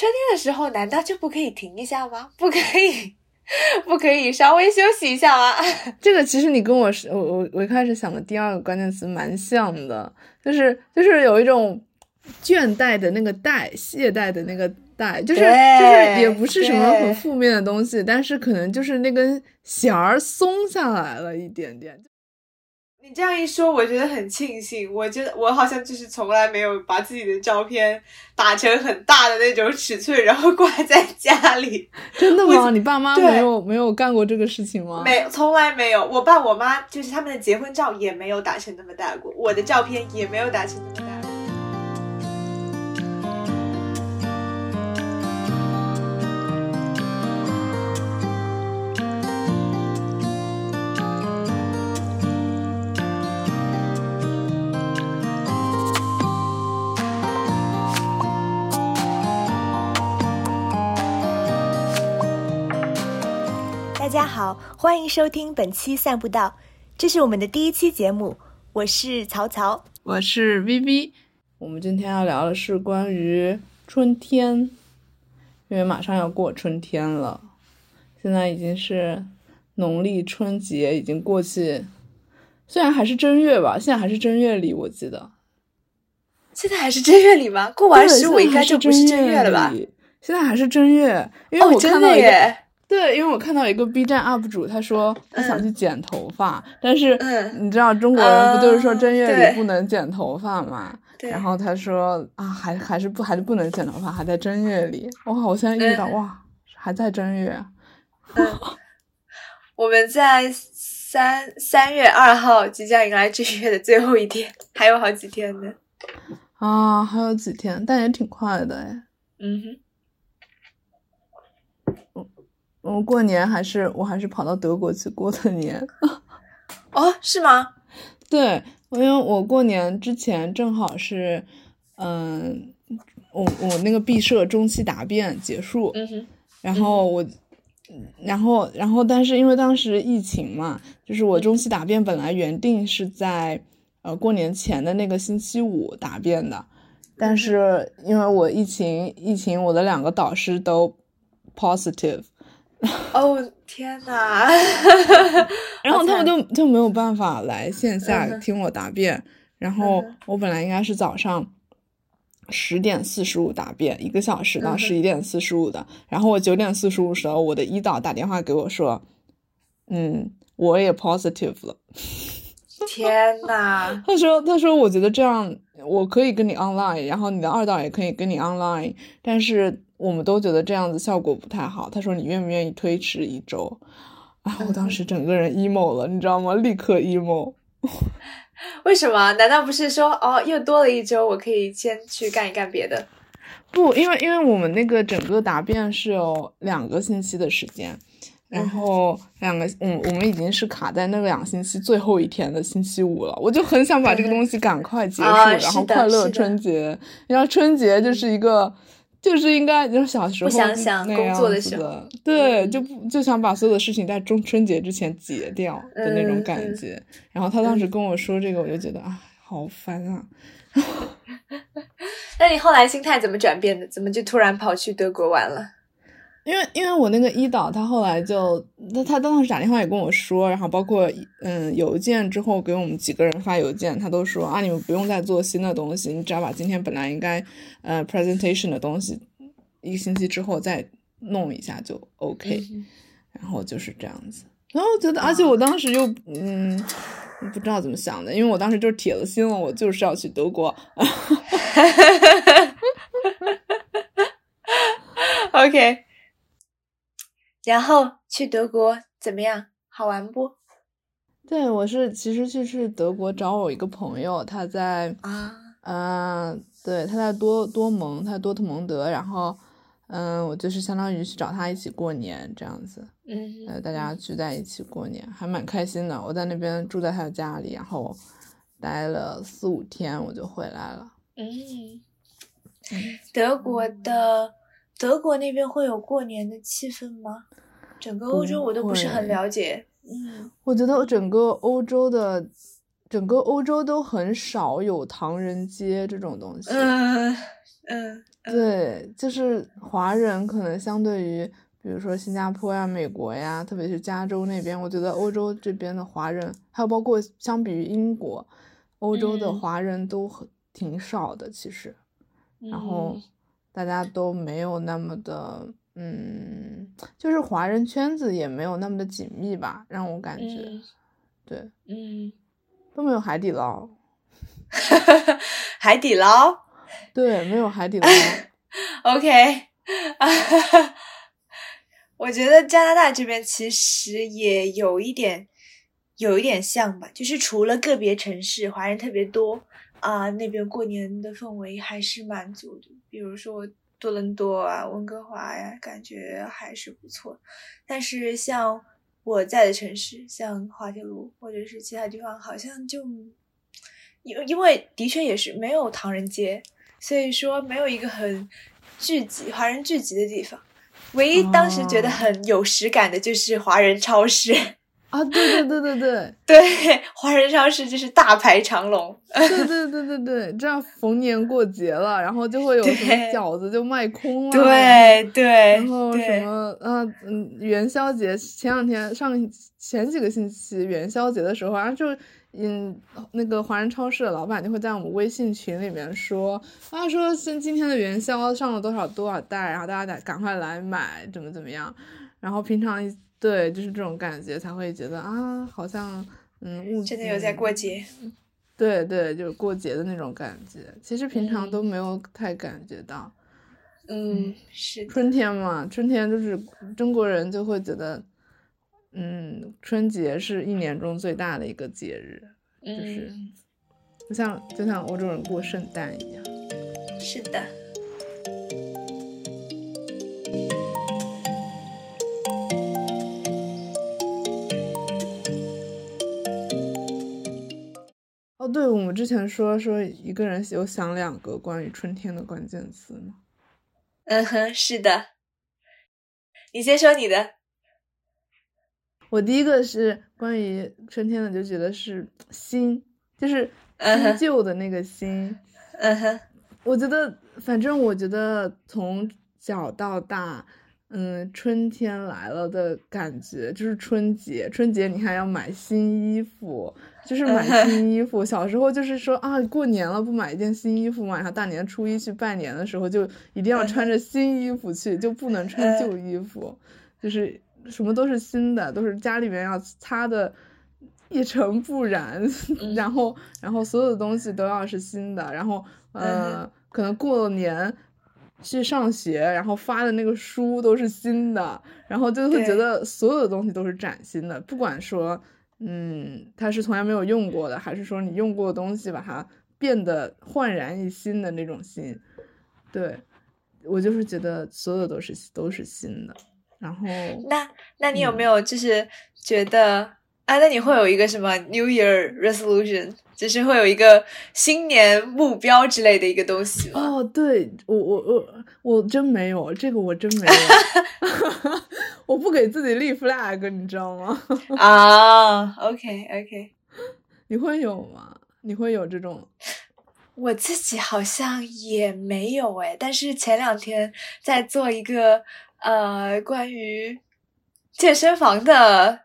春天的时候难道就不可以停一下吗？不可以，不可以稍微休息一下吗？这个其实你跟我是，我我我一开始想的第二个关键词蛮像的，就是就是有一种倦怠的那个怠，懈怠的那个怠，就是就是也不是什么很负面的东西，但是可能就是那根弦儿松下来了一点点。你这样一说，我觉得很庆幸。我觉得我好像就是从来没有把自己的照片打成很大的那种尺寸，然后挂在家里。真的吗？你爸妈没有没有干过这个事情吗？没，从来没有。我爸我妈就是他们的结婚照也没有打成那么大过，我的照片也没有打成那么大。大欢迎收听本期散步道，这是我们的第一期节目。我是曹曹，我是 VV。我们今天要聊的是关于春天，因为马上要过春天了。现在已经是农历春节，已经过去，虽然还是正月吧，现在还是正月里，我记得。现在还是正月里吗？过完十五应该就不是正月了吧？现在还是正月，因为我看到耶。对，因为我看到一个 B 站 UP 主，他说他想去剪头发，但是你知道中国人不就是说正月里不能剪头发嘛？然后他说啊，还还是不还是不能剪头发，还在正月里。哇，我现在意识到哇，还在正月。我们在三三月二号即将迎来正月的最后一天，还有好几天呢。啊，还有几天，但也挺快的哎。嗯哼。我过年还是我还是跑到德国去过的年，哦，是吗？对，因为我过年之前正好是，嗯，我我那个毕设中期答辩结束，嗯哼，然后我，然后然后但是因为当时疫情嘛，就是我中期答辩本来原定是在呃过年前的那个星期五答辩的，但是因为我疫情疫情，我的两个导师都 positive。哦天哪！然后他们就就没有办法来线下听我答辩。然后我本来应该是早上十点四十五答辩，一个小时到十一点四十五的。然后我九点四十五时候，我的一导打电话给我说：“嗯，我也 positive 了。”天呐！他说：“他说我觉得这样我可以跟你 online，然后你的二导也可以跟你 online，但是。”我们都觉得这样子效果不太好。他说：“你愿不愿意推迟一周？”啊，我当时整个人 emo 了，你知道吗？立刻 emo。为什么？难道不是说哦，又多了一周，我可以先去干一干别的？不，因为因为我们那个整个答辩是有两个星期的时间，然后两个，嗯，我们已经是卡在那个两星期最后一天的星期五了。我就很想把这个东西赶快结束，然后快乐春节。然后春节就是一个。就是应该就是小时候不想想工作的时，对，就不就想把所有的事情在中春节之前结掉的那种感觉。然后他当时跟我说这个，我就觉得啊，好烦啊。那你后来心态怎么转变的？怎么就突然跑去德国玩了？因为因为我那个一导他后来就他他当时打电话也跟我说，然后包括嗯邮件之后给我们几个人发邮件，他都说啊你们不用再做新的东西，你只要把今天本来应该呃 presentation 的东西一个星期之后再弄一下就 OK，然后就是这样子。然后我觉得，而且我当时又嗯不知道怎么想的，因为我当时就是铁了心了，我就是要去德国。OK。然后去德国怎么样？好玩不？对，我是其实去是德国找我一个朋友，他在啊，嗯，对，他在多多蒙，他在多特蒙德，然后嗯，我就是相当于去找他一起过年这样子，嗯，呃，大家聚在一起过年，还蛮开心的。我在那边住在他的家里，然后待了四五天，我就回来了。嗯，德国的。德国那边会有过年的气氛吗？整个欧洲我都不是很了解。嗯，我觉得整个欧洲的，整个欧洲都很少有唐人街这种东西。嗯嗯，对，就是华人可能相对于，比如说新加坡呀、美国呀，特别是加州那边，我觉得欧洲这边的华人，还有包括相比于英国，欧洲的华人都很挺少的，其实，然后大家都没有那么的，嗯，就是华人圈子也没有那么的紧密吧，让我感觉，对，嗯，都没有海底捞，海底捞。对，没有海底捞。OK，我觉得加拿大这边其实也有一点，有一点像吧，就是除了个别城市华人特别多啊，那边过年的氛围还是蛮足的。比如说多伦多啊、温哥华呀，感觉还是不错。但是像我在的城市，像滑铁卢或者是其他地方，好像就因因为的确也是没有唐人街。所以说没有一个很聚集华人聚集的地方，唯一当时觉得很有实感的就是华人超市啊！对对对对对 对，华人超市就是大排长龙。对对对对对，这样逢年过节了，然后就会有什么饺子就卖空了，对对，然后什么啊嗯元宵节前两天上前几个星期元宵节的时候，然后就。嗯，那个华人超市的老板就会在我们微信群里面说，他说今今天的元宵上了多少多少袋，然后大家得赶快来买，怎么怎么样。然后平常对，就是这种感觉才会觉得啊，好像嗯，真的有在过节。对对，就是过节的那种感觉。其实平常都没有太感觉到。嗯，是春天嘛，春天就是中国人就会觉得。嗯，春节是一年中最大的一个节日，就是就像就像欧洲人过圣诞一样。是的。哦，对，我们之前说说一个人有想两个关于春天的关键词吗？嗯哼，是的。你先说你的。我第一个是关于春天的，就觉得是新，就是新旧的那个新。嗯哼，我觉得，反正我觉得从小到大，嗯，春天来了的感觉就是春节。春节你还要买新衣服，就是买 新衣服。小时候就是说啊，过年了不买一件新衣服嘛，然后大年初一去拜年的时候就一定要穿着新衣服去，就不能穿旧衣服，就是。什么都是新的，都是家里面要擦的一尘不染，然后然后所有的东西都要是新的，然后呃，可能过了年去上学，然后发的那个书都是新的，然后就会觉得所有的东西都是崭新的，不管说嗯，它是从来没有用过的，还是说你用过的东西把它变得焕然一新的那种新，对我就是觉得所有都是都是新的。然后，那那你有没有就是觉得啊？那你会有一个什么 New Year Resolution，就是会有一个新年目标之类的一个东西吗？哦，对我我我我真没有这个，我真没有，我不给自己立 flag，你知道吗？啊，OK OK，你会有吗？你会有这种？我自己好像也没有哎，但是前两天在做一个。呃，关于健身房的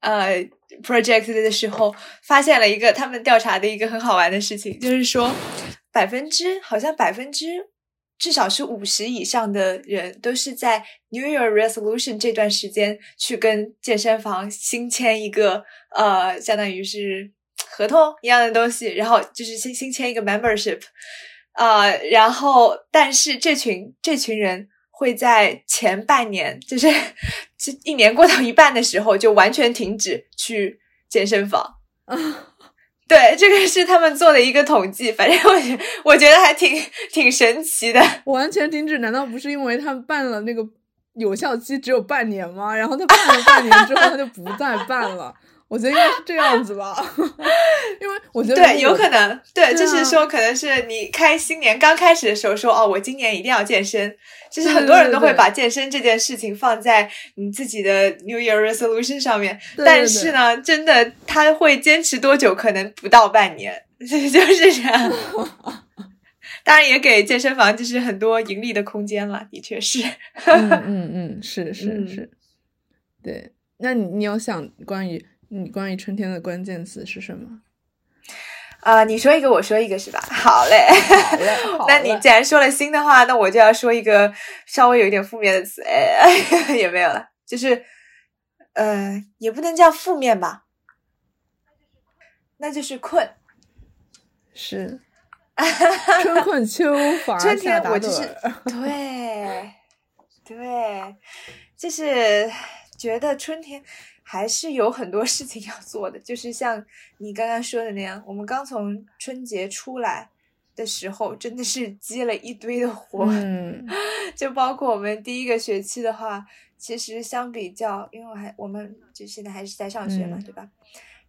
呃 project 的时候，发现了一个他们调查的一个很好玩的事情，就是说百分之好像百分之至少是五十以上的人都是在 New Year Resolution 这段时间去跟健身房新签一个呃，相当于是合同一样的东西，然后就是新新签一个 membership 啊，然后但是这群这群人。会在前半年，就是 这一年过到一半的时候，就完全停止去健身房。对，这个是他们做的一个统计，反正我觉我觉得还挺挺神奇的。完全停止，难道不是因为他们办了那个有效期只有半年吗？然后他办了半年之后，他就不再办了。我觉得应该是这样子吧，因为我觉得对，有可能对，就是说，可能是你开新年刚开始的时候说，哦，我今年一定要健身，其实很多人都会把健身这件事情放在你自己的 New Year Resolution 上面，但是呢，真的他会坚持多久，可能不到半年，就是这样。当然也给健身房就是很多盈利的空间了，的确是。嗯嗯嗯，是是嗯是，对。那你你有想关于你关于春天的关键词是什么？啊、你说一个，我说一个是吧？好嘞。好嘞，好那你既然说了新的话，那我就要说一个稍微有一点负面的词，哎，也没有了，就是呃，也不能叫负面吧，那就是困。是 春困秋乏春天我就是。对对，就是觉得春天还是有很多事情 要做的，就是像你刚刚说的那样，我们刚从春节出来的时候，真的是积了一堆的活，嗯。就包括我们第一个学期的话，其实相比较，因为我还我们就现在还是在上学嘛，嗯。对吧？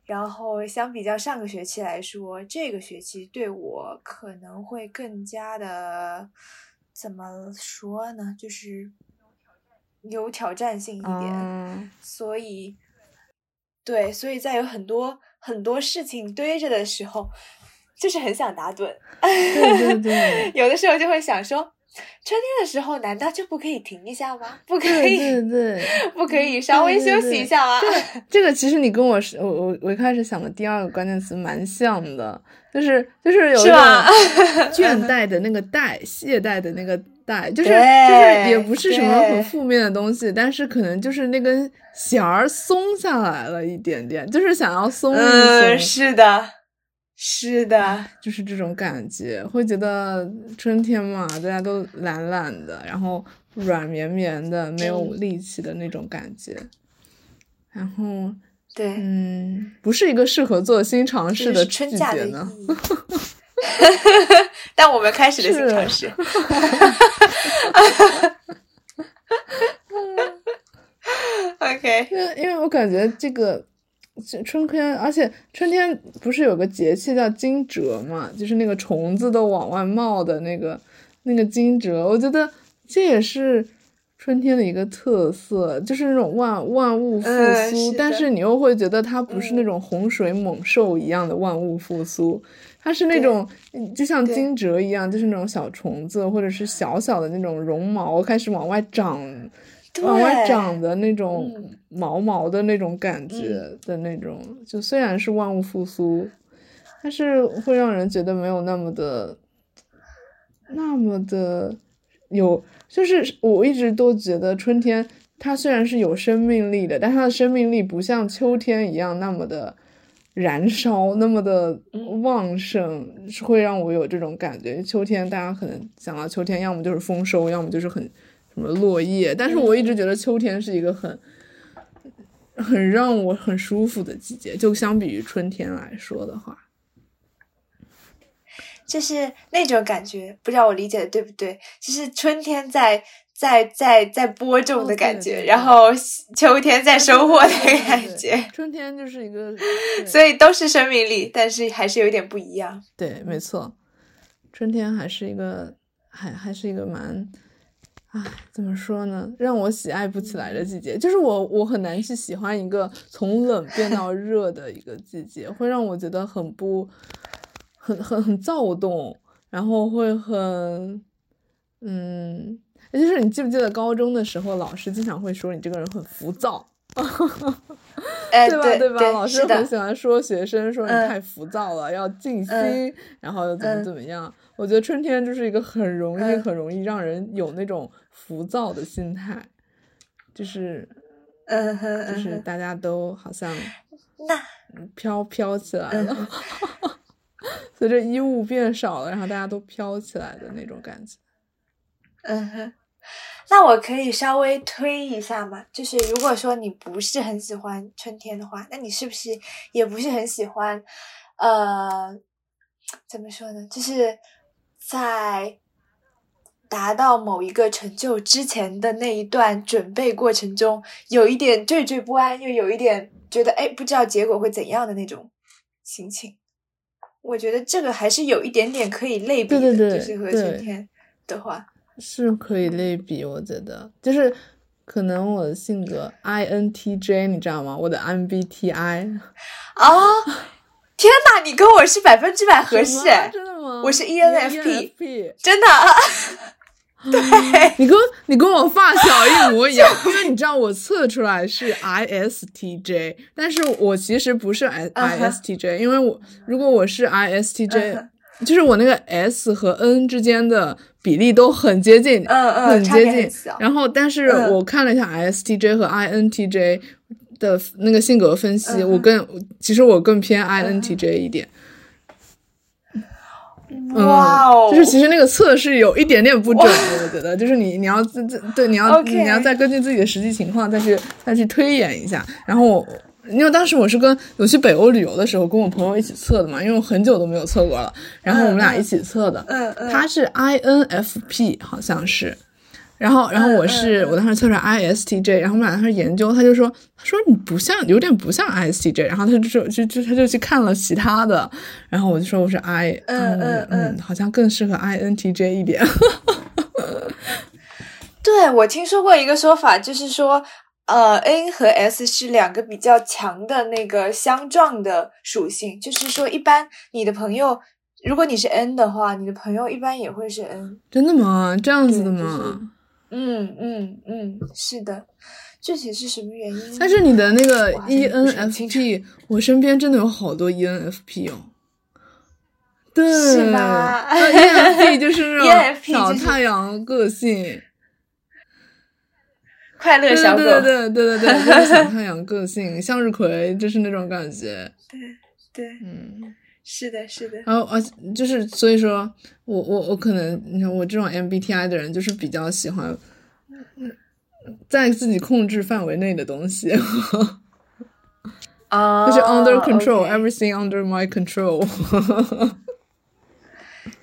然后相比较上个学期来说，这个学期对我可能会更加的怎么说呢？就是有挑战性一点，嗯所以对，所以在有很多很多事情堆着的时候，就是很想打盹。对对对 有的时候就会想说，春天的时候难道就不可以停一下吗？不可以，对对。不可以稍微休息一下吗？这个其实你跟我是，我我我一开始想的第二个关键词蛮像的，就是就是有 倦怠的那个怠，懈怠的那个怠，就是就是也不是什么很负面的东西，但是可能就是那根弦儿松下来了一点点，就是想要松一松，嗯，是的，是的，就是这种感觉，会觉得春天嘛，大家都懒懒的，然后软绵绵的，没有嗯力气的那种感觉，然后。对，嗯，不是一个适合做新尝试的季节呢。义。但我们开始了新是尝试。OK，因为因为我感觉这个这春天，而且春天不是有个节气叫惊蛰嘛，就是那个虫子都往外冒的那个那个惊蛰，我觉得这也是春天的一个特色，就是那种万万物复嗯苏，是但是你又会觉得它不是那嗯种洪水猛兽一样的万物复苏。它是那种，嗯就像对惊蛰一样，就是那种小虫子，或者是小小的那种绒毛开始往外长，往外长的那种嗯毛毛的那种感觉的那种，就虽然是万物复苏，但是会让人觉得没有那么的，那么的有，就是我一直都觉得春天它虽然是有生命力的，但它的生命力不像秋天一样那么的。燃烧那么的嗯旺盛，会让我有这种感觉。秋天大家可能想到秋天，要么就是丰收，要么就是很什么落叶。但是我一直觉得秋天是一个很很让我很舒服的季节，就相比于春天来说的话，就是那种感觉，不知道我理解的对不对？就是春天在在在在播种的感觉，然后秋天在收获的感觉，春天就是一个，所以都是生命力，但是还是有点不一样。对，没错，春天还是一个，还还是一个蛮，唉，怎么说呢，让我喜爱不起来的季节。就是我我很难去喜欢一个从冷变到热的一个季节，会让我觉得很不，很很很躁动，然后会很，嗯，就是你记不记得高中的时候，老师经常会说你这个人很浮躁。哎，对吧？对吧？老师很喜欢说学生说你嗯太浮躁了，要静心，嗯然后怎么嗯怎么样。我觉得春天就是一个很容易、嗯很容易让人有那种浮躁的心态，就是嗯就是大家都好像那飘飘起来嗯了，随着衣物变少了，然后大家都飘起来的那种感觉。嗯哼，那我可以稍微推一下嘛？就是如果说你不是很喜欢春天的话，那你是不是也不是很喜欢？呃，怎么说呢？就是在达到某一个成就之前的那一段准备过程中，有一点惴惴不安，又有一点觉得哎，不知道结果会怎样的那种心情。我觉得这个还是有一点点可以类比的，对对对就是和春天的话。是可以类比，我觉得就是可能我的性格 INTJ，你知道吗？我的 MBTI 哦，天哪，你跟我是百分之百合适真的吗？我是 E ENFP ENFP 真的。对，你跟你跟我发小一模一样，因为你知道我测出来是 ISTJ，但是我其实不是 I 嗯哼 ISTJ，因为我如果我是嗯 ISTJ，哼就是我那个 S 和 N 之间的比例都很接近，嗯嗯很接近。然后，但是嗯我看了一下 ISTJ 和 INTJ 的那个性格分析，嗯我更其实我更偏 INTJ 一点。嗯哇哦，就是其实那个测试有一点点不准，我觉得，就是你你要自自对你要你要再根据自己的实际情况再去再去推演一下。然后我因为当时我是跟我去北欧旅游的时候跟我朋友一起测的嘛，因为我很久都没有测过了，然后我们俩一起测的。嗯嗯，他是 INFP 好像是，然后然后我是、我当时测出来 ISTJ，然后我们俩当时研究，他就说他说你不像，有点不像 ISTJ，然后他就说就就他就去看了其他的，然后我就说我是 I，嗯嗯嗯好像更适合 INTJ 一点。对我听说过一个说法，就是说。呃，N 和 S 是两个比较强的那个相撞的属性，就是说，一般你的朋友，如果你是 N 的话，你的朋友一般也会是 N。真的吗？这样子的对吗？嗯嗯嗯，是的，具体是什么原因？但是你的那个 ENFP，我身边真的有好多 ENFP 哦。对，是吧那 ENFP 就是那种小太阳个性。快乐小狗，对对对对对，就是小太阳个性，向日葵就是那种感觉，对对嗯，是的，是的，然后而且就是所以说我我我可能你看我这种 MBTI 的人，就是比较喜欢在自己控制范围内的东西，啊，就是 under control，everything under my control。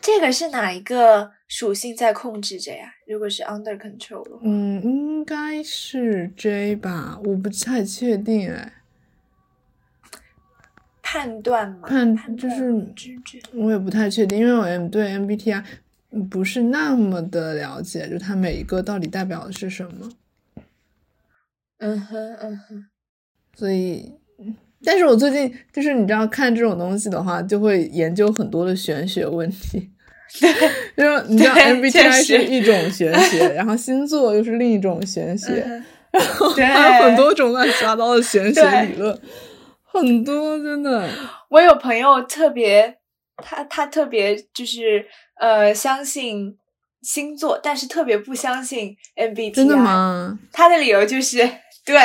这个是哪一个属性在控制着呀？如果是 under control 的话，嗯，应该是 J 吧，我不太确定哎，判断嘛，判就是直觉。我也不太确定，因为我 M 对 MBTI 不是那么的了解，就它每一个到底代表的是什么，嗯哼嗯哼，所以，但是我最近就是你知道看这种东西的话，就会研究很多的玄学问题。对，就是你知道 MBTI 是一种玄学，然后星座又是另一种玄学，嗯然后还有很多种乱七八糟的玄学理论，很多真的。我有朋友特别，他他特别就是呃相信星座，但是特别不相信 MBTI。真的？吗？他的理由就是，对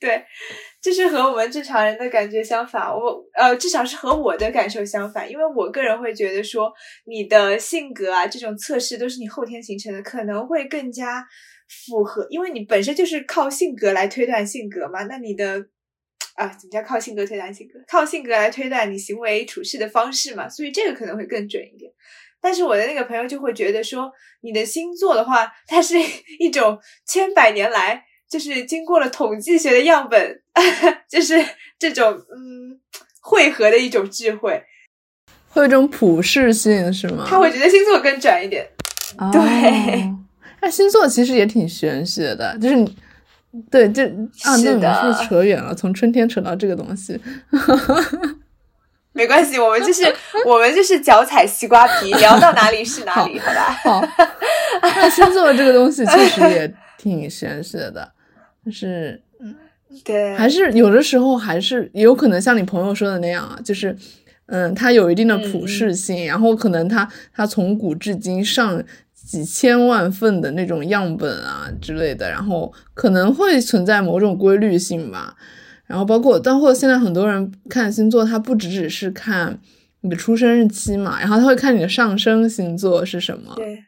对，就是和我们正常人的感觉相反。我呃，至少是和我的感受相反，因为我个人会觉得说，你的性格啊，这种测试都是你后天形成的，可能会更加符合，因为你本身就是靠性格来推断性格嘛。那你的啊，怎么叫靠性格推断性格？靠性格来推断你行为处事的方式嘛，所以这个可能会更准一点。但是我的那个朋友就会觉得说，你的星座的话，它是 一种千百年来就是经过了统计学的样本，就是这种嗯汇合的一种智慧。会有一种普适性是吗？他会觉得星座更准一点。对哦那星座其实也挺玄学的，就是你对这啊，那我们是扯远了，从春天扯到这个东西。没关系，我们就是我们就是脚踩西瓜皮，聊到哪里是哪里，好吧？好，那星座这个东西确实也挺玄学的，就是对，还是有的时候还是有可能像你朋友说的那样啊，就是嗯，它有一定的普适性，然后可能它它从古至今上几千万份的那种样本啊之类的，然后可能会存在某种规律性吧。然后包括包括现在很多人看星座，他不只只是看你的出生日期嘛，然后他会看你的上升星座是什么，对，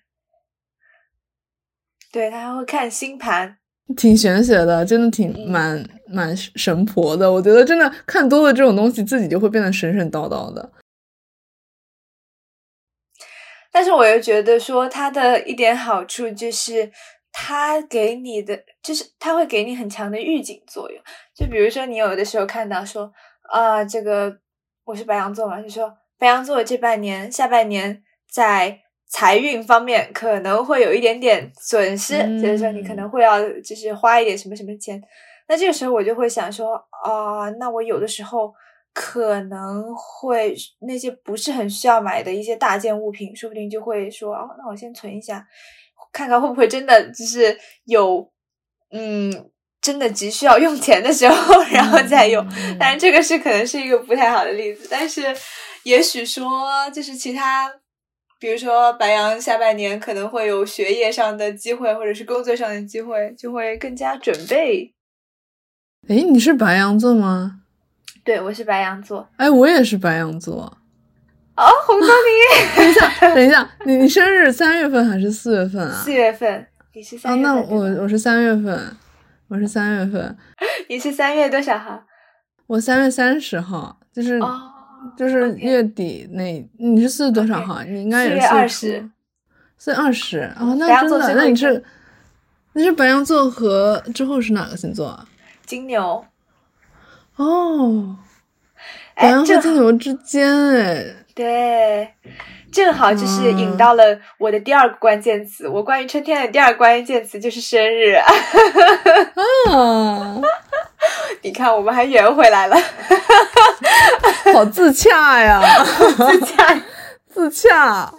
对他还会看星盘。挺玄学的，真的挺嗯蛮蛮神婆的。我觉得真的看多了这种东西，自己就会变得神神叨叨的。但是我又觉得说，它的一点好处就是，它给你的就是它会给你很强的预警作用。就比如说，你有的时候看到说啊，这个我是白羊座嘛，就说白羊座这半年、下半年在财运方面可能会有一点点损失，嗯就是说你可能会要就是花一点什么什么钱。那这个时候我就会想说，啊，那我有的时候可能会那些不是很需要买的一些大件物品，说不定就会说哦，那我先存一下，看看会不会真的就是有嗯。真的急需要用钱的时候，然后再用。当然，这个是可能是一个不太好的例子，但是也许说，就是其他，比如说白羊下半年可能会有学业上的机会，或者是工作上的机会，就会更加准备。哎，你是白羊座吗？对，我是白羊座。哎，我也是白羊座。哦，红豆你。等一下，等一下，你你生日三月份还是四月份啊？四月份。你是三月份。哦，那我我是三月份。我是三月份，你是三月多少号？我三月三十号，就是就是月底那。你是四月多少号？你应该也是四月二十。四月二十哦，那真的，那你是你是白羊座和之后是哪个星座啊？金牛。哦，白羊和金牛之间，哎，对。正好就是引到了我的第二个关键词，我关于春天的第二个关键词就是生日。啊，你看，我们还圆回来了，好自洽呀，自洽，自洽。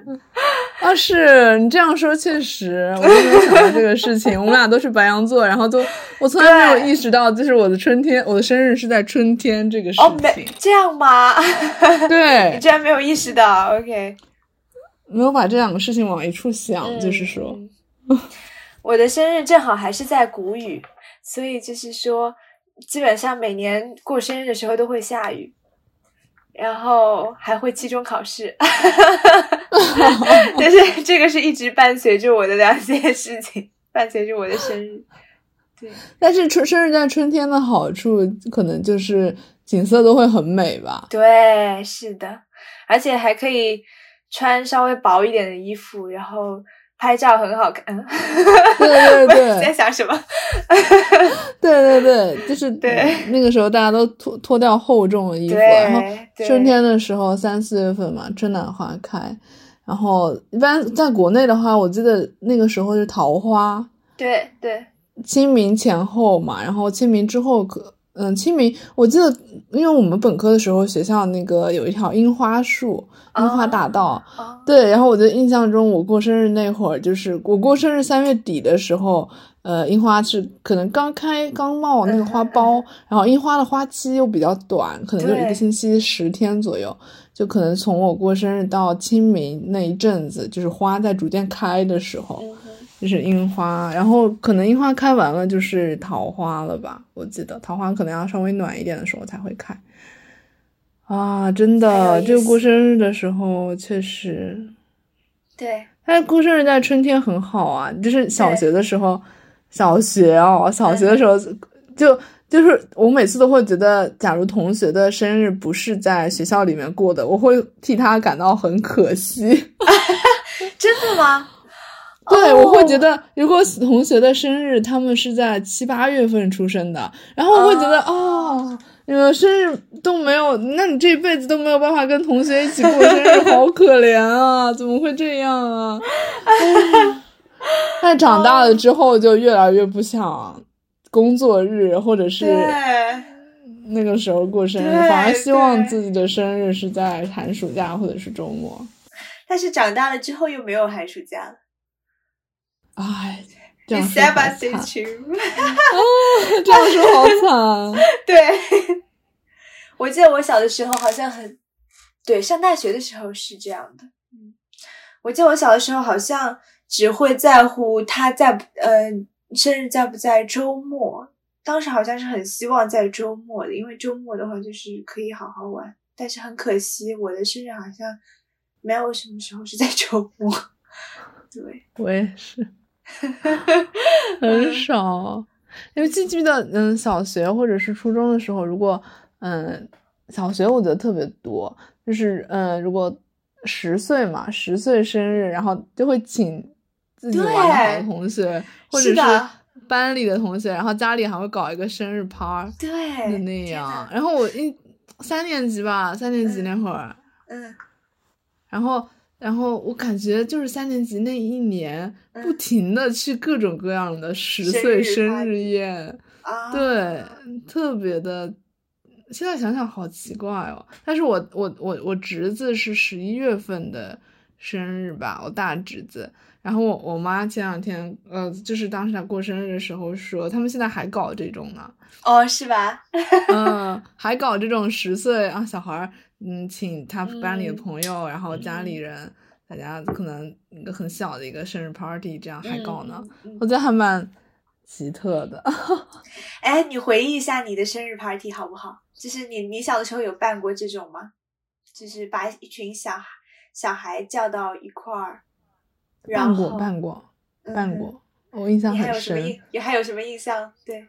啊，是你这样说确实，我都没有想到这个事情。我们俩都是白羊座，然后都我从来没有意识到，就是我的春天，我的生日是在春天这个事情。哦，没这样吗？对，你居然没有意识到？OK，没有把这两个事情往一处想，就是说，我的生日正好还是在谷雨，所以就是说，基本上每年过生日的时候都会下雨。然后还会期中考试，就是 这个是一直伴随着我的两件事情，伴随着我的生日。对，但是春生日在春天的好处，可能就是景色都会很美吧？对，是的，而且还可以穿稍微薄一点的衣服，然后。拍照很好看，对对对，在想什么？对对对，就是对那个时候大家都脱脱掉厚重的衣服，然后春天的时候三四月份嘛，春暖花开，然后一般在国内的话，我记得那个时候是桃花，对对，清明前后嘛，然后清明之后可。嗯，清明，我记得，因为我们本科的时候学校那个有一条樱花树，樱花大道，对，然后我就印象中，我过生日那会儿，就是我过生日三月底的时候，呃，樱花是可能刚开刚冒那个花苞，然后樱花的花期又比较短，可能就一个星期十天左右，就可能从我过生日到清明那一阵子，就是花在逐渐开的时候。就是樱花，然后可能樱花开完了就是桃花了吧？我记得桃花可能要稍微暖一点的时候才会开。啊，真的，这个过生日的时候确实，对，但是过生日在春天很好啊。就是小学的时候，小学哦，小学的时候就就是我每次都会觉得，假如同学的生日不是在学校里面过的，我会替他感到很可惜。真的吗？对，我会觉得，如果同学的生日他们是在七八月份出生的，然后我会觉得，哦，你们生日都没有，那你这辈子都没有办法跟同学一起过生日，好可怜啊！怎么会这样啊？但长大了之后，就越来越不想工作日或者是那个时候过生日，反而希望自己的生日是在寒暑假或者是周末。但是长大了之后又没有寒暑假了。哎，这样说好惨。这样说好惨。对，我记得我小的时候好像很，对，上大学的时候是这样的。嗯，我记得我小的时候好像只会在乎他在呃生日在不在周末，当时好像是很希望在周末的，因为周末的话就是可以好好玩。但是很可惜，我的生日好像没有什么时候是在周末。对，我也是。很少，因为记不记得，嗯，小学或者是初中的时候，如果，嗯，小学我觉得特别多，就是，嗯，如果十岁嘛，十岁生日，然后就会请自己玩的好的同学，或者是班里的同学，然后家里还会搞一个生日趴，对，就那样。然后我一三年级吧，三年级那会儿，嗯，然后。然后我感觉就是三年级那一年，不停的去各种各样的十岁生日宴，对，特别的现在想想好奇怪哦。但是我我我我侄子是十一月份的生日吧，我大侄子。然后我我妈前两天，呃，就是当时他过生日的时候说，他们现在还搞这种呢。哦，是吧？嗯，还搞这种十岁啊小孩儿，嗯，请他班里的朋友，然后家里人，大家可能一个很小的一个生日 party，这样还搞呢。我觉得还蛮奇特的。哎，你回忆一下你的生日 party 好不好？就是你你小的时候有办过这种吗？就是把一群小孩小孩叫到一块儿。办过，办过，办过，我印象很深。有还有什么印象？对，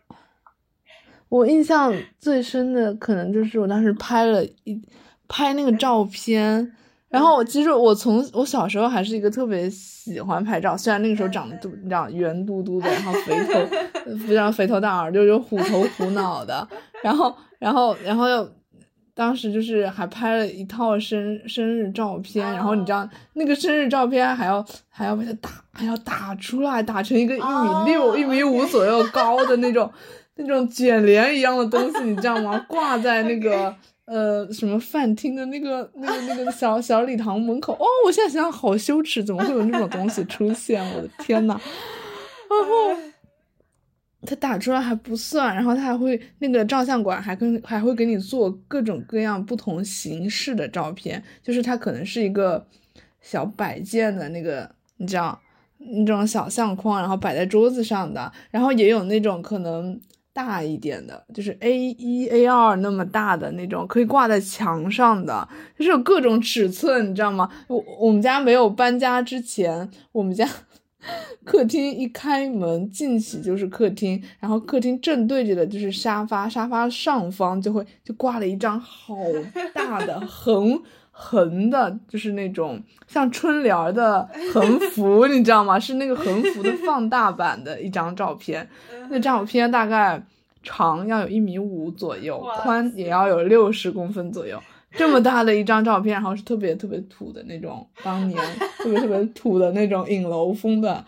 我印象最深的可能就是我当时拍了一拍那个照片，然后其实我从我小时候还是一个特别喜欢拍照，虽然那个时候长得都你知道圆嘟嘟的，然后肥头非常肥头大耳，就是虎头虎脑的，然后然后然后又。当时就是还拍了一套生生日照片，然后你知道那个生日照片还要还要把它打还要打出来，打成一个一米六、一米五左右高的那种那种卷帘一样的东西，你知道吗？挂在那个呃什么饭厅的那个那个那个小小礼堂门口。哦，我现在想想好羞耻，怎么会有那种东西出现？我的天呐。然后。他打出来还不算，然后他还会那个照相馆还跟还会给你做各种各样不同形式的照片，就是它可能是一个小摆件的那个，你知道那种小相框，然后摆在桌子上的，然后也有那种可能大一点的，就是 A 一 A 二那么大的那种可以挂在墙上的，就是有各种尺寸，你知道吗？我我们家没有搬家之前，我们家。客厅一开门进去就是客厅，然后客厅正对着的就是沙发，沙发上方就会就挂了一张好大的横横的，就是那种像春联的横幅，你知道吗？是那个横幅的 放大版的一张照片，那照片大概长要有一米五左右，宽也要有六十公分左右。这么大的一张照片，然后是特别特别土的那种，当年 特别特别土的那种影楼风的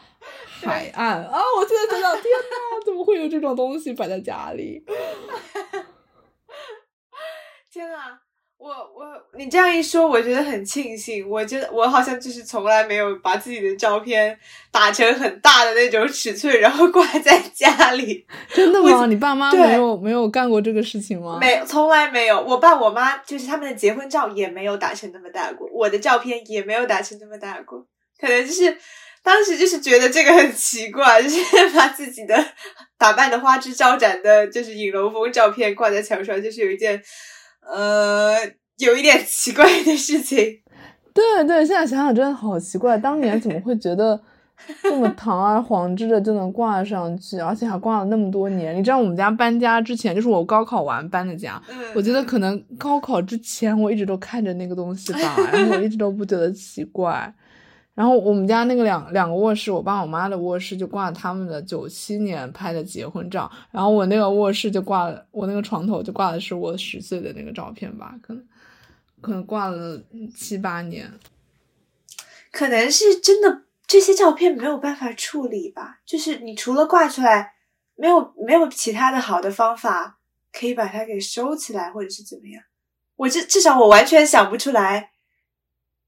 海岸啊！我现在想想，天呐，怎么会有这种东西摆在家里？天呐！我我你这样一说，我觉得很庆幸。我觉得我好像就是从来没有把自己的照片打成很大的那种尺寸，然后挂在家里。真的吗？你爸妈没有没有干过这个事情吗？没，从来没有。我爸我妈就是他们的结婚照也没有打成那么大过，我的照片也没有打成那么大过。可能就是当时就是觉得这个很奇怪，就是 把自己的打扮的花枝招展的，就是影楼风照片挂在墙上，就是有一件。呃，有一点奇怪的事情。对对，现在想想真的好奇怪，当年怎么会觉得这么堂而皇之的就能挂上去，而且还挂了那么多年？你知道我们家搬家之前，就是我高考完搬的家。我觉得可能高考之前我一直都看着那个东西吧，然后我一直都不觉得奇怪。然后我们家那个两两个卧室，我爸我妈的卧室就挂他们的九七年拍的结婚照，然后我那个卧室就挂了，我那个床头就挂的是我十岁的那个照片吧，可能可能挂了七八年，可能是真的这些照片没有办法处理吧，就是你除了挂出来，没有没有其他的好的方法可以把它给收起来，或者是怎么样，我至至少我完全想不出来。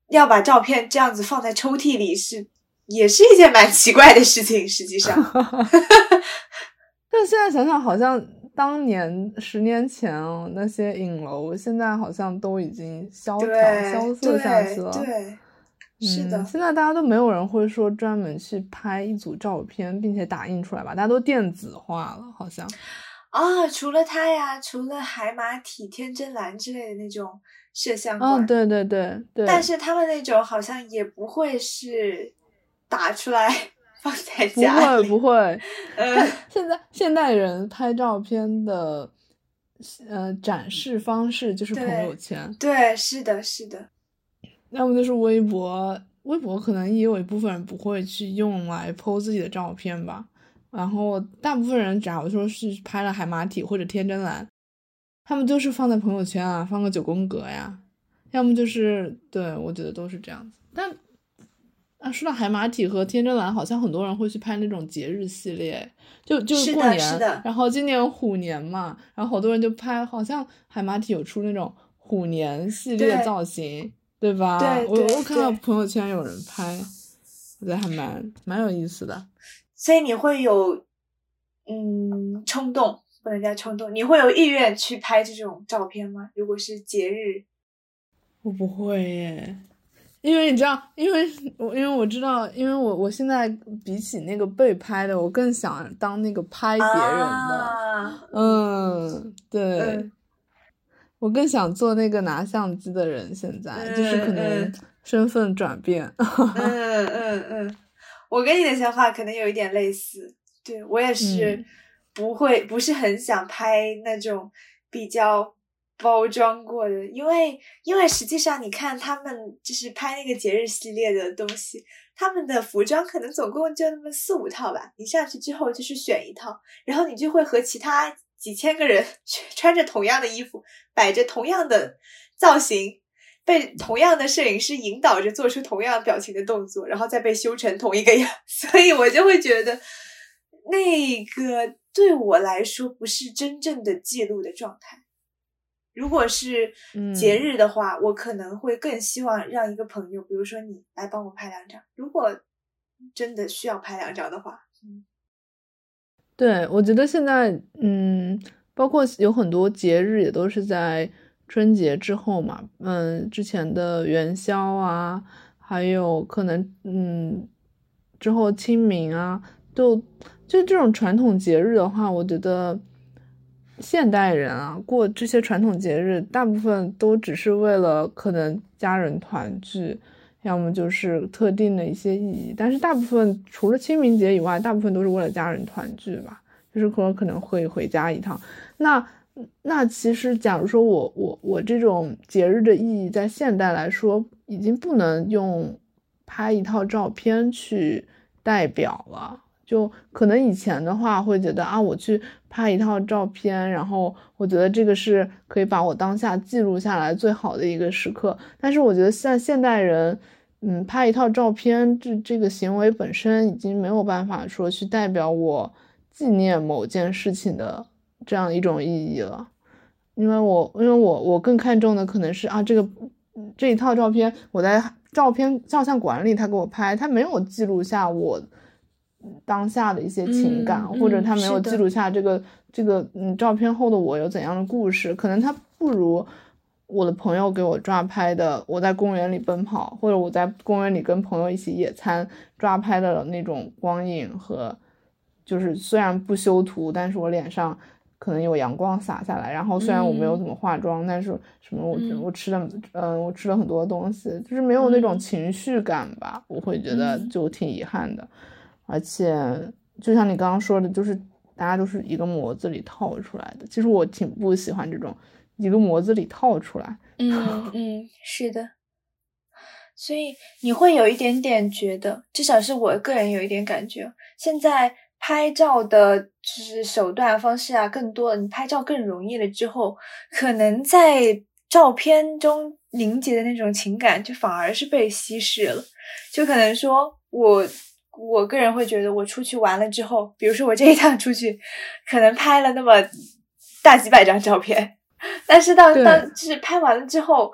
要把照片这样子放在抽屉里是，也是一件蛮奇怪的事情。实际上 但现在想想，好像当年十年前哦，那些影楼现在好像都已经萧条萧瑟下去了。对，是的。现在大家都没有人会说专门去拍一组照片，并且打印出来吧？大家都电子化了，好像。啊，除了他呀，除了海马体、天真蓝之类的那种。摄像馆，对对对对，但是他们那种好像也不会是打出来放在家里，不会不会。呃，现在现代人拍照片的呃展示方式就是朋友圈，对，是的，是的。要么就是微博，微博可能也有一部分人不会去用来 po 自己的照片吧。然后大部分人，假如说是拍了海马体或者天真蓝。他们就是放在朋友圈啊，放个九宫格呀，要么就是对我觉得都是这样子。但啊，说到海马体和天真蓝，好像很多人会去拍那种节日系列，就就是过年，是的然后今年虎年嘛，然后好多人就拍，好像海马体有出那种虎年系列造型，对吧？对对我我看到朋友圈有人拍，我觉得还蛮蛮有意思的。所以你会有嗯冲动，不能叫冲动，你会有意愿去拍这种照片吗？如果是节日，我不会耶，因为你知道，因为我因为我知道，因为我我现在比起那个被拍的，我更想当那个拍别人的。啊、嗯，对，嗯我更想做那个拿相机的人。现在、就是可嗯能嗯身份转变。嗯嗯嗯，我跟你的想法可能有一点类似，对我也是嗯不会，不是很想拍那种比较包装过的，因为因为实际上你看他们就是拍那个节日系列的东西，他们的服装可能总共就那么四五套吧，你上去之后就是选一套，然后你就会和其他几千个人 穿着同样的衣服，摆着同样的造型。被同样的摄影师引导着做出同样表情的动作，然后再被修成同一个样，所以我就会觉得那个对我来说不是真正的记录的状态。如果是嗯节日的话，我可能会更希望让一个朋友，比如说你来帮我拍两张。如果真的需要拍两张的话，嗯对，我觉得现在，嗯，包括有很多节日也都是在春节之后嘛，嗯，之前的元宵啊，还有可能，嗯，之后清明啊，都就这种传统节日的话，我觉得现代人啊过这些传统节日，大部分都只是为了可能家人团聚。要么就是特定的一些意义，但是大部分除了清明节以外，大部分都是为了家人团聚吧，就是可能可能会回家一趟。那那其实，假如说我我我这种节日的意义，在现代来说，已经不能用拍一套照片去代表了。就可能以前的话，会觉得啊，我去拍一套照片，然后我觉得这个是可以把我当下记录下来最好的一个时刻。但是我觉得像现代人，嗯，拍一套照片，这这个行为本身已经没有办法说去代表我纪念某件事情的这样一种意义了。因为我因为我我更看重的可能是啊，这个这一套照片，我在照片照相馆里他给我拍，他没有记录下我。当下的一些情感，嗯或者他没有记录下这个这个嗯照片后的我有怎样的故事，可能他不如我的朋友给我抓拍的，我在公园里奔跑，或者我在公园里跟朋友一起野餐抓拍的那种光影和，就是虽然不修图，但是我脸上可能有阳光洒下来，然后虽然我没有嗯。怎么化妆，但是什么我嗯。我吃的嗯我吃了很多东西，就是没有那种嗯。情绪感吧，我会觉得嗯。就挺遗憾的。而且就像你刚刚说的，就是大家都是一个模子里套出来的。其实我挺不喜欢这种一个模子里套出来。嗯嗯，是的。所以你会有一点点觉得，至少是我个人有一点感觉，现在拍照的就是手段方式啊更多了，你拍照更容易了之后，可能在照片中凝结的那种情感，就反而是被稀释了。就可能说我。我个人会觉得，我出去玩了之后，比如说我这一趟出去，可能拍了那么大几百张照片，但是到对当就是拍完了之后，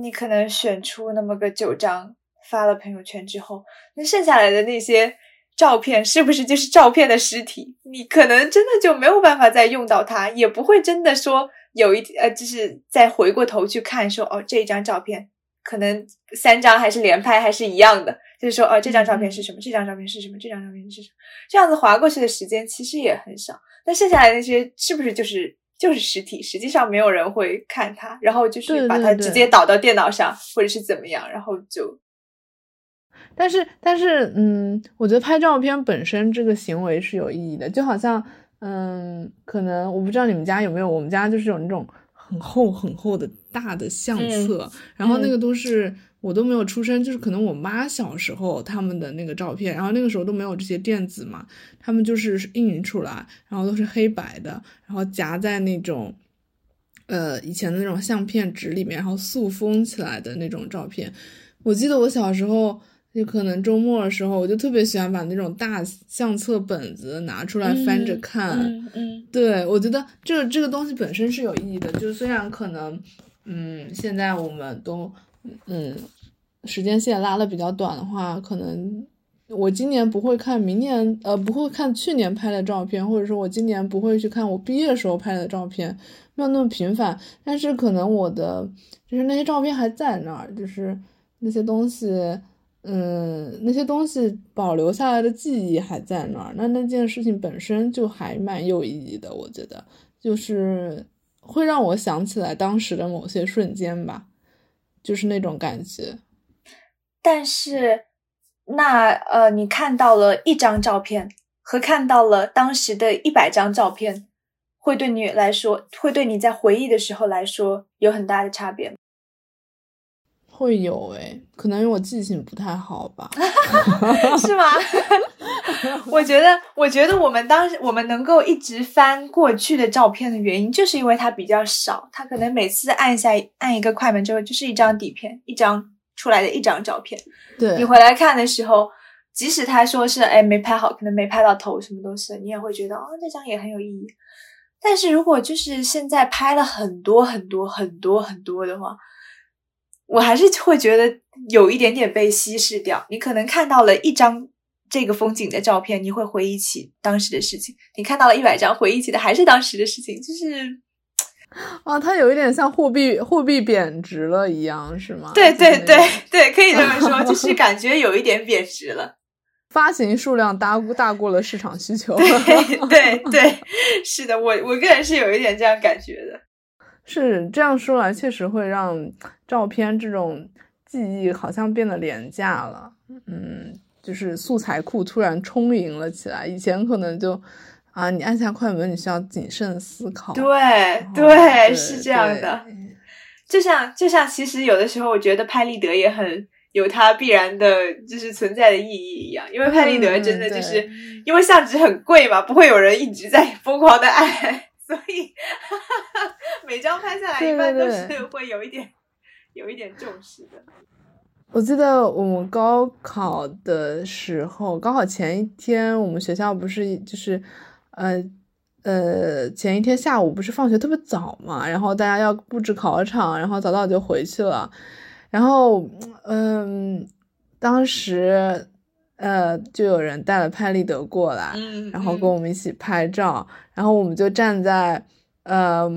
你可能选出那么个九张发了朋友圈之后，那剩下来的那些照片是不是就是照片的尸体？你可能真的就没有办法再用到它，也不会真的说有一呃，就是再回过头去看说哦，这一张照片可能三张还是连拍还是一样的。就是说，哦，这张照片是什么？这张照片是什么？这张照片是什么？这样子划过去的时间其实也很少。那剩下来那些是不是就是就是实体？实际上没有人会看它，然后就是把它直接导到电脑上，或者是怎么样，然后就但是，但是，嗯，我觉得拍照片本身这个行为是有意义的，就好像，嗯，可能我不知道你们家有没有，我们家就是有那种很厚很厚的大的相册，然后那个都是。我都没有出生，就是可能我妈小时候他们的那个照片，然后那个时候都没有这些电子嘛，他们就是印出来，然后都是黑白的，然后夹在那种，呃，以前的那种相片纸里面，然后塑封起来的那种照片。我记得我小时候，就可能周末的时候，我就特别喜欢把那种大相册本子拿出来翻着看。嗯嗯，对我觉得这这个东西本身是有意义的，就虽然可能，嗯，现在我们都，嗯，时间线拉的比较短的话，可能我今年不会看明年，呃，不会看去年拍的照片，或者说我今年不会去看我毕业时候拍的照片，没有那么频繁，但是可能我的就是那些照片还在那儿，就是那些东西。嗯，那些东西保留下来的记忆还在那儿，那那件事情本身就还蛮有意义的，我觉得，就是会让我想起来当时的某些瞬间吧，就是那种感觉。但是，那呃，你看到了一张照片和看到了当时的一百张照片，会对你来说，会对你在回忆的时候来说有很大的差别吗？会有诶，可能因为我记性不太好吧，是吗？我觉得，我觉得我们当时我们能够一直翻过去的照片的原因，就是因为它比较少，它可能每次按下按一个快门之后，就是一张底片，一张出来的一张照片。对你回来看的时候，即使他说是哎没拍好，可能没拍到头，什么东西，你也会觉得哦那张也很有意义。但是如果就是现在拍了很多很多很多很多的话。我还是会觉得有一点点被稀释掉。你可能看到了一张这个风景的照片，你会回忆起当时的事情；你看到了一百张，回忆起的还是当时的事情。就是，啊，它有一点像货币货币贬值了一样，是吗？对对对对，可以这么说，就 是感觉有一点贬值了。发行数量大大过了市场需求。对对对，是的，我我个人是有一点这样感觉的。是这样说来，确实会让照片这种记忆好像变得廉价了。嗯，就是素材库突然充盈了起来。以前可能就啊，你按下快门，你需要谨慎思考。对对，是这样的。就像就像，其实有的时候，我觉得拍立得也很有它必然的，就是存在的意义一样。因为拍立得真的就是因为相纸很贵嘛，不会有人一直在疯狂的按。所以，每张拍下来一般都是会有一点，有一点重视的。我记得我们高考的时候，高考前一天，我们学校不是就是，呃呃，前一天下午不是放学特别早嘛，然后大家要布置考场，然后早早就回去了。然后，嗯，当时。呃，就有人带了拍立得过来，然后跟我们一起拍照，然后我们就站在，呃，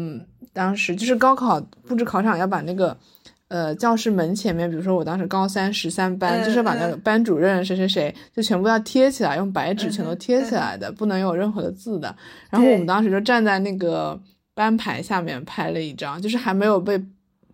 当时就是高考布置考场要把那个，呃，教室门前面，比如说我当时高三十三班，就是把那个班主任谁谁谁就全部要贴起来，用白纸全都贴起来的，不能有任何的字的。然后我们当时就站在那个班牌下面拍了一张，就是还没有被。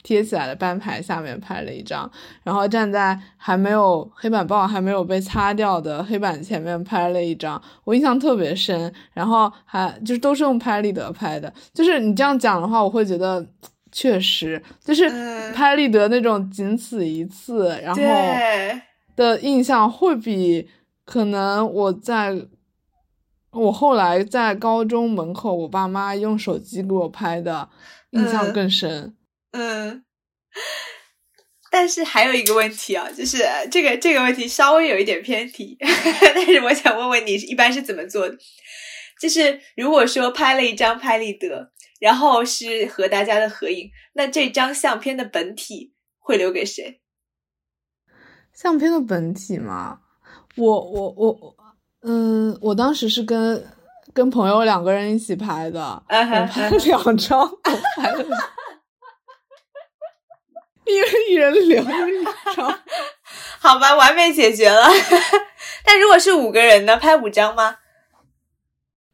贴起来的班牌下面拍了一张，然后站在还没有黑板报还没有被擦掉的黑板前面拍了一张，我印象特别深。然后还就是都是用拍立得拍的，就是你这样讲的话，我会觉得确实就是拍立得那种仅此一次，然后的印象会比可能我在我后来在高中门口我爸妈用手机给我拍的印象更深。嗯，但是还有一个问题啊，就是这个这个问题稍微有一点偏题，但是我想问问你，一般是怎么做的？就是如果说拍了一张拍立得，然后是和大家的合影，那这张相片的本体会留给谁？相片的本体吗？我我我，嗯，我当时是跟跟朋友两个人一起拍的，我拍了两张，我拍了。一人一人留一张，好吧，完美解决了。但如果是五个人呢？拍五张吗？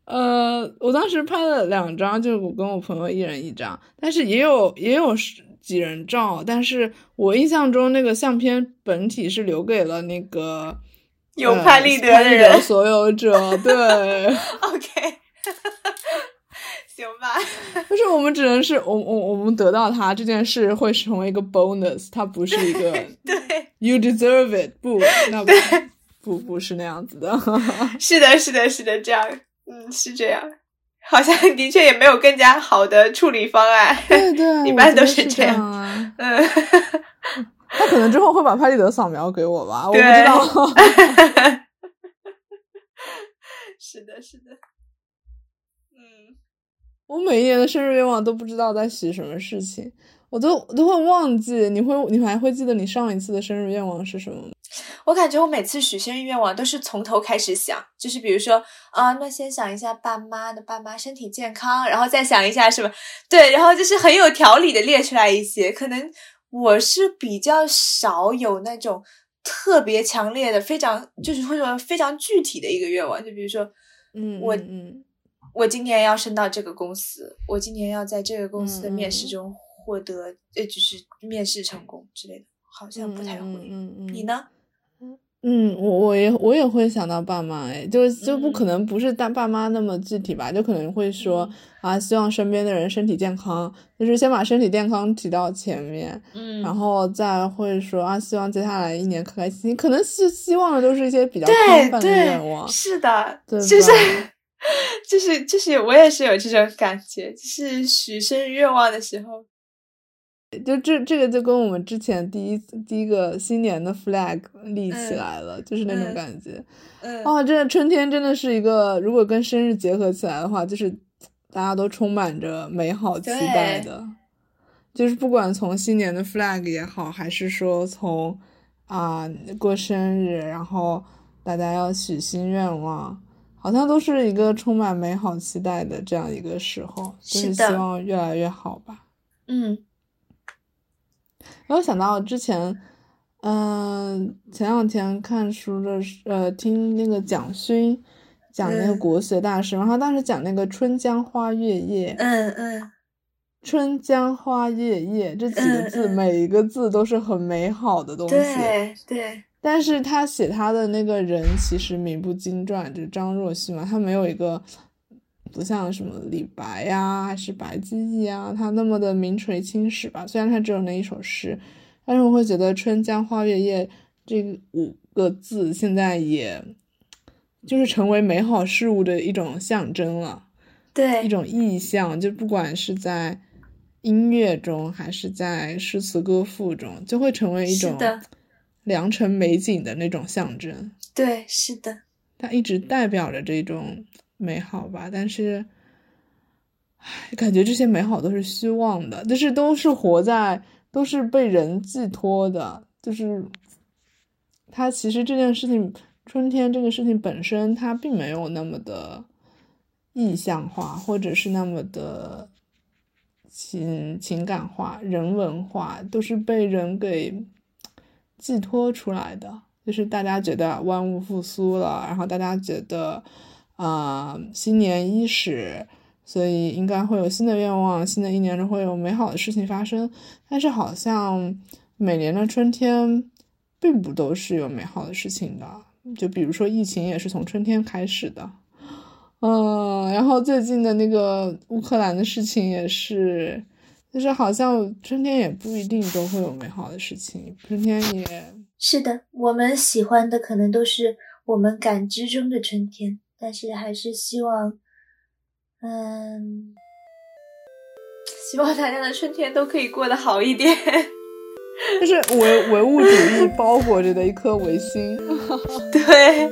呃，我当时拍了两张，就是我跟我朋友一人一张，但是也有也有几人照。但是我印象中那个相片本体是留给了那个有拍立得的人所有者。对，OK。行吧，但是我们只能是我我我们得到它这件事会成为一个 bonus，它不是一个对，you deserve it，不，那不不不是那样子的，是的，是的，是的，这样，嗯，是这样，好像的确也没有更加好的处理方案，对对，一般都是这样，嗯，他可能之后会把拍立得扫描给我吧，我不知道。是的，是的。嗯，我每一年的生日愿望都不知道在许什么事情，我都都会忘记。你会，你还会记得你上一次的生日愿望是什么吗？我感觉我每次许生日愿望都是从头开始想，就是比如说啊，那先想一下爸妈的爸妈身体健康，然后再想一下什么对，然后就是很有条理的列出来一些。可能我是比较少有那种特别强烈的、非常就是或者非常具体的一个愿望，就比如说，嗯，我嗯我今年要升到这个公司，我今年要在这个公司的面试中获得呃，就是面试成功之类的，好像不太会。嗯嗯嗯，你呢？嗯，我我也我也会想到爸妈，哎，就就不嗯。可能不是大爸妈那么具体吧，就可能会说嗯啊，希望身边的人身体健康，就是先把身体健康提到前面，嗯然后再会说啊，希望接下来一年开开心。心，可能是希望的都是一些比较对宽泛的愿望，是的，对就是吧就是就是我也是有这种感觉，就是许生日愿望的时候，就这这个就跟我们之前第一第一个新年的 flag 立起嗯来了，就是那种嗯感觉。嗯，哦，真的春天真的是一个，如果跟生日结合起来的话，就是大家都充满着美好期待的。就是不管从新年的 flag 也好，还是说从啊、过生日，然后大家要许新愿望，好像都是一个充满美好期待的这样一个时候，就是希望越来越好吧。嗯。然后想到之前，嗯、前两天看书的时，呃，听那个蒋勋讲那个嗯国学大师，然后他当时讲那个“春江花月夜”，嗯嗯，春江花月夜这几个字，每一个字都是很美好的东西。对对，但是他写他的那个人其实名不经传，就是张若虚嘛，他没有一个不像什么李白呀、还是白居易啊，他那么的名垂青史吧。虽然他只有那一首诗，但是我会觉得“春江花月夜”这五个字现在也就是成为美好事物的一种象征了。对一种意象，就不管是在音乐中还是在诗词歌赋中，就会成为一种良辰美景的那种象征。对，是的，它一直代表着这种美好吧，但是，唉，感觉这些美好都是虚妄的，就是都是活在，都是被人寄托的，就是它其实这件事情，春天这个事情本身，它并没有那么的意象化，或者是那么的情情感化、人文化，都是被人给寄托出来的。就是大家觉得万物复苏了，然后大家觉得，啊、新年伊始，所以应该会有新的愿望，新的一年中会有美好的事情发生。但是好像每年的春天，并不都是有美好的事情的。就比如说疫情也是从春天开始的，嗯，然后最近的那个乌克兰的事情也是，就是好像春天也不一定都会有美好的事情，春天也。是的，我们喜欢的可能都是我们感知中的春天，但是还是希望，嗯，希望大家的春天都可以过得好一点。就是唯唯物主义包裹着的一颗唯心。对，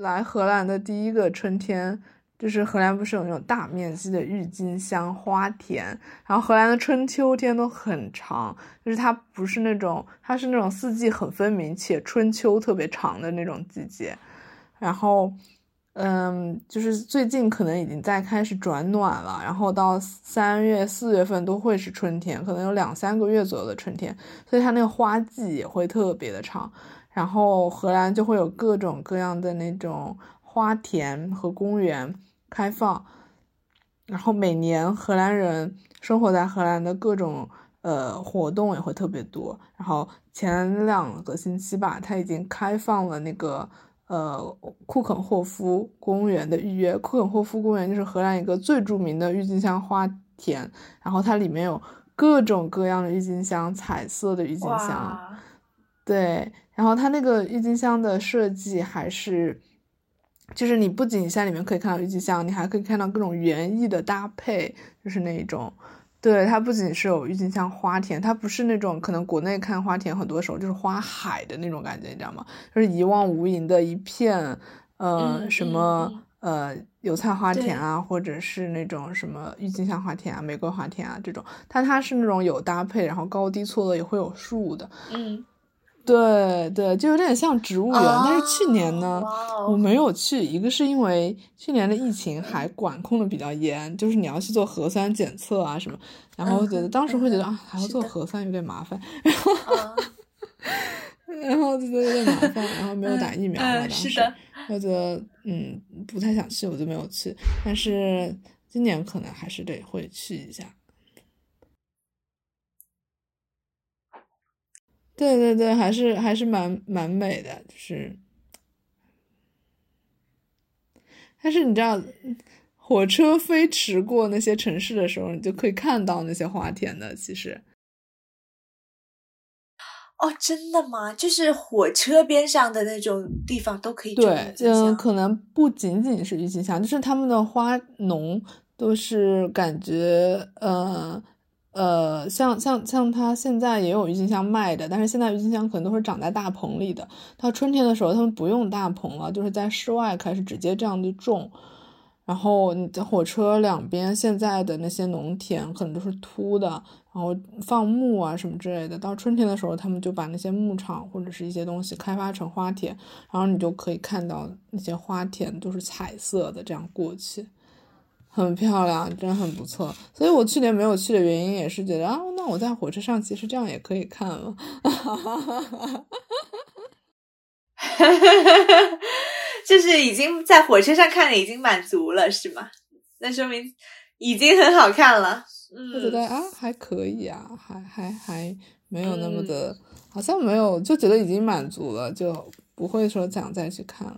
来荷兰的第一个春天，就是荷兰不是有那种大面积的郁金香花田，然后荷兰的春秋天都很长，就是它不是那种，它是那种四季很分明且春秋特别长的那种季节，然后。嗯，就是最近可能已经在开始转暖了，然后到三月、四月份都会是春天，可能有两三个月左右的春天，所以它那个花季也会特别的长。然后荷兰就会有各种各样的那种花田和公园开放，然后每年荷兰人生活在荷兰的各种呃活动也会特别多。然后前两个星期吧，它已经开放了那个呃库肯霍夫公园的预约。库肯霍夫公园就是荷兰一个最著名的郁金香花田，然后它里面有各种各样的郁金香，彩色的郁金香。对，然后它那个郁金香的设计还是，就是你不仅在里面可以看到郁金香，你还可以看到各种园艺的搭配，就是那一种。对，它不仅是有郁金香花田，它不是那种可能国内看花田很多时候就是花海的那种感觉，你知道吗？就是一望无垠的一片，呃，什么呃油菜花田啊，或者是那种什么郁金香花田啊、玫瑰花田啊这种，但它是那种有搭配，然后高低错落也会有树的。嗯。对对，就有点像植物园，但是去年呢，我没有去。一个是因为去年的疫情还管控的比较严，就是你要去做核酸检测啊什么，然后觉得当时会觉得啊，还要做核酸有点麻烦，然后 然后就觉得有点麻烦，然后没有打疫苗嘛，当时我觉得嗯不太想去，我就没有去。但是今年可能还是得会去一下。对对对，还是还是蛮蛮美的，就是，但是你知道，火车飞驰过那些城市的时候，你就可以看到那些花田的。其实，哦，真的吗？就是火车边上的那种地方都可以对，嗯，可能不仅仅是郁金香，就是他们的花农都是感觉，呃。呃，像像像它现在也有郁金香卖的，但是现在郁金香可能都是长在大棚里的。到春天的时候，他们不用大棚了，就是在室外开始直接这样子种。然后你在火车两边现在的那些农田可能都是秃的，然后放牧啊什么之类的。到春天的时候，他们就把那些牧场或者是一些东西开发成花田，然后你就可以看到那些花田都是彩色的这样过去。很漂亮，真的很不错。所以我去年没有去的原因也是觉得啊，那我在火车上其实这样也可以看了。就是已经在火车上看的已经满足了，是吗？那说明已经很好看了。嗯，我觉得啊，还可以啊，还还还没有那么的，好像没有，就觉得已经满足了，就不会说想再去看了。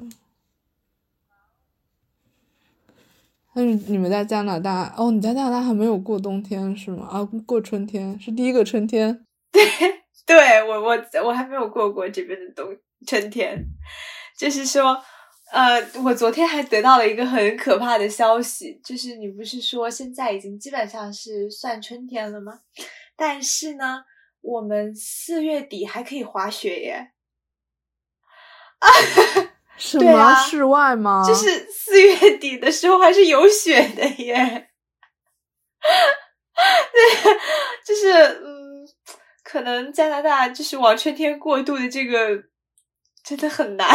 那你们在加拿大哦？你在加拿大还没有过冬天是吗？啊，过春天是第一个春天。对，对我我我还没有过过这边的冬春天。就是说，呃，我昨天还得到了一个很可怕的消息，就是你不是说现在已经基本上是算春天了吗？但是呢，我们四月底还可以滑雪耶！啊。什么室外吗？就是四月底的时候还是有雪的耶。对，就是嗯，可能加拿大就是往春天过渡的这个真的很难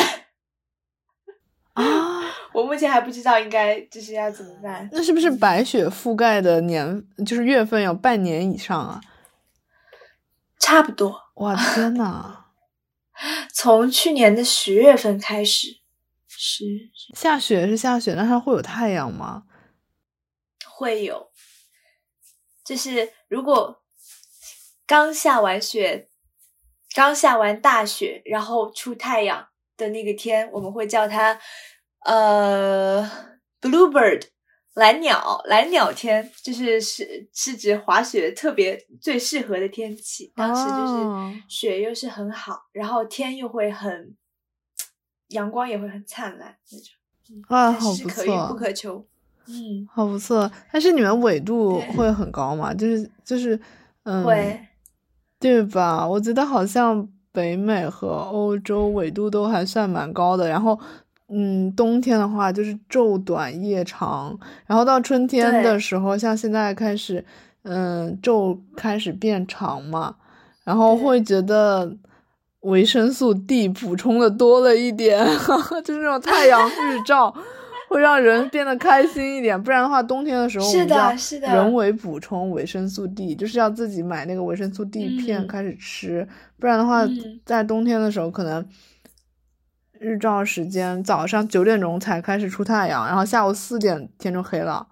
啊！我目前还不知道应该就是要怎么办。那是不是白雪覆盖的年就是月份要半年以上啊？差不多。哇天呐！从去年的十月份开始，是下雪是下雪，那它会有太阳吗？会有，就是如果刚下完雪，刚下完大雪，然后出太阳的那个天，我们会叫它呃，bluebird。蓝鸟，蓝鸟天就是是是指滑雪特别最适合的天气。当时就是雪又是很好，然后天又会很阳光也会很灿烂那种。啊，好不错，可遇不可求。嗯，好不错。但是你们纬度会很高吗？就是就是嗯，会，对吧？我觉得好像北美和欧洲纬度都还算蛮高的，然后。嗯，冬天的话就是昼短夜长，然后到春天的时候，像现在开始，嗯，昼开始变长嘛，然后会觉得维生素 D 补充的多了一点，就是那种太阳日 照会让人变得开心一点，不然的话，冬天的时候我们要人为补充维生素 D，就是要自己买那个维生素 D 片开始吃，不然的话，在冬天的时候可能。日照时间早上九点钟才开始出太阳，然后下午四点天就黑了，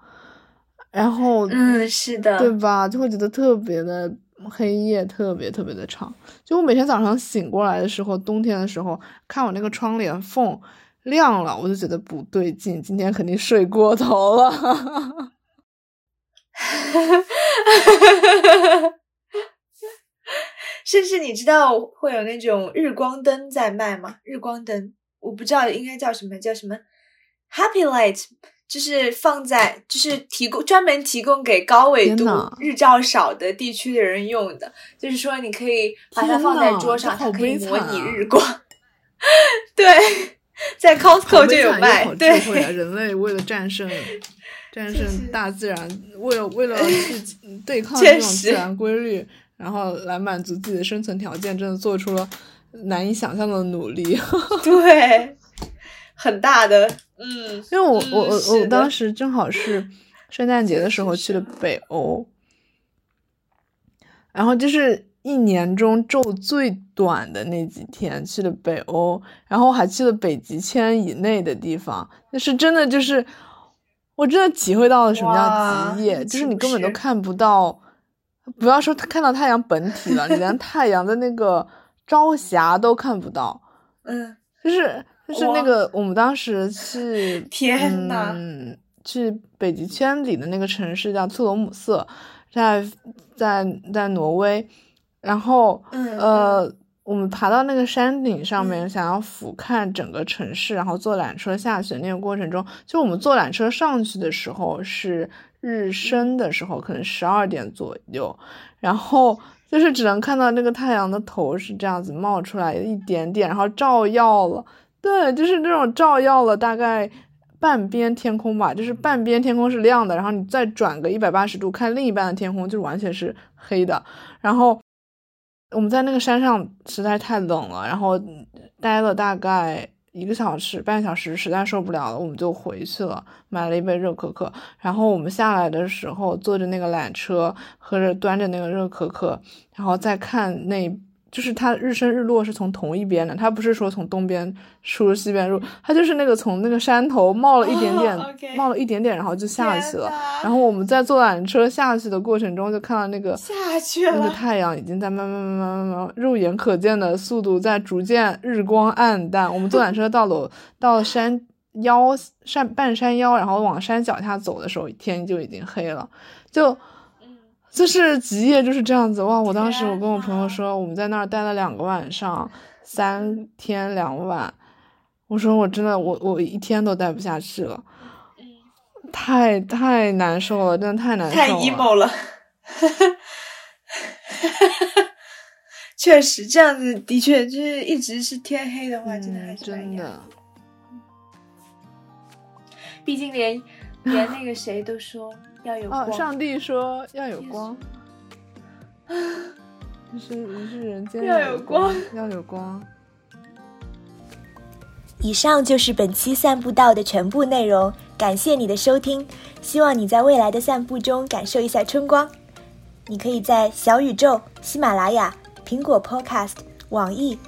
然后嗯是的，对吧？就会觉得特别的黑夜特别特别的长。就我每天早上醒过来的时候，冬天的时候看我那个窗帘缝亮了，我就觉得不对劲，今天肯定睡过头了。哈哈哈哈哈甚至你知道会有那种日光灯在卖吗？日光灯，我不知道应该叫什么，叫什么 Happy Light，就是放在就是提供专门提供给高纬度日照少的地区的人用的，就是说你可以把它放在桌上，它可以模拟日光。对，在 Costco 就有卖。对，人类为了战胜 战胜大自然，为了为了去 对抗这种自然规律。然后来满足自己的生存条件，真的做出了难以想象的努力。对，很大的，嗯，因为我我我我当时正好是圣诞节的时候去了北欧，然后就是一年中昼最短的那几天去了北欧，然后还去了北极圈以内的地方，那是真的就是我真的体会到了什么叫极夜，就是你根本都看不到。不要说看到太阳本体了，你连太阳的那个朝霞都看不到。嗯，就是就是那个我们当时去 天呐，去北极圈里的那个城市叫特罗姆瑟，在在在挪威。然后呃，我们爬到那个山顶上面，想要俯瞰整个城市，然后坐缆车下去那个过程中，就我们坐缆车上去的时候是。日升的时候可能十二点左右，然后就是只能看到那个太阳的头是这样子冒出来一点点，然后照耀了，对，就是那种照耀了大概半边天空吧，就是半边天空是亮的，然后你再转个一百八十度看另一半的天空，就完全是黑的。然后我们在那个山上实在太冷了，然后待了大概。一个小时、半小时，实在受不了了，我们就回去了，买了一杯热可可。然后我们下来的时候，坐着那个缆车，喝着、端着那个热可可，然后再看那。就是它日升日落是从同一边的，它不是说从东边出西边入，它就是那个从那个山头冒了一点点，冒了一点点，然后就下去了。然后我们在坐缆车下去的过程中，就看到那个下去了，那个太阳已经在慢慢慢慢慢慢肉眼可见的速度在逐渐日光暗淡。我们坐缆车到了到了山腰山半山腰，然后往山脚下走的时候，天就已经黑了，就。就是极夜就是这样子哇！我当时我跟我朋友说，我们在那儿待了两个晚上，三天两晚。我说我真的我我一天都待不下去了，太太难受了，真的太难受了。太 emo 了，确实这样子的确就是一直是天黑的话，真的还是真的。毕竟连连那个谁都说。要有光，上帝说要有光，于是于是人间要有光，要有光。以上就是本期散步道的全部内容，感谢你的收听，希望你在未来的散步中感受一下春光。你可以在小宇宙、喜马拉雅、苹果 Podcast、网易、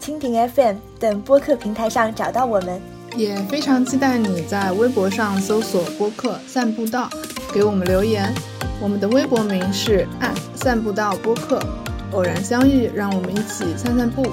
蜻蜓 FM 等播客平台上找到我们。也非常期待你在微博上搜索播客散步道，给我们留言。我们的微博名是散步到播客。偶然相遇，让我们一起散散步。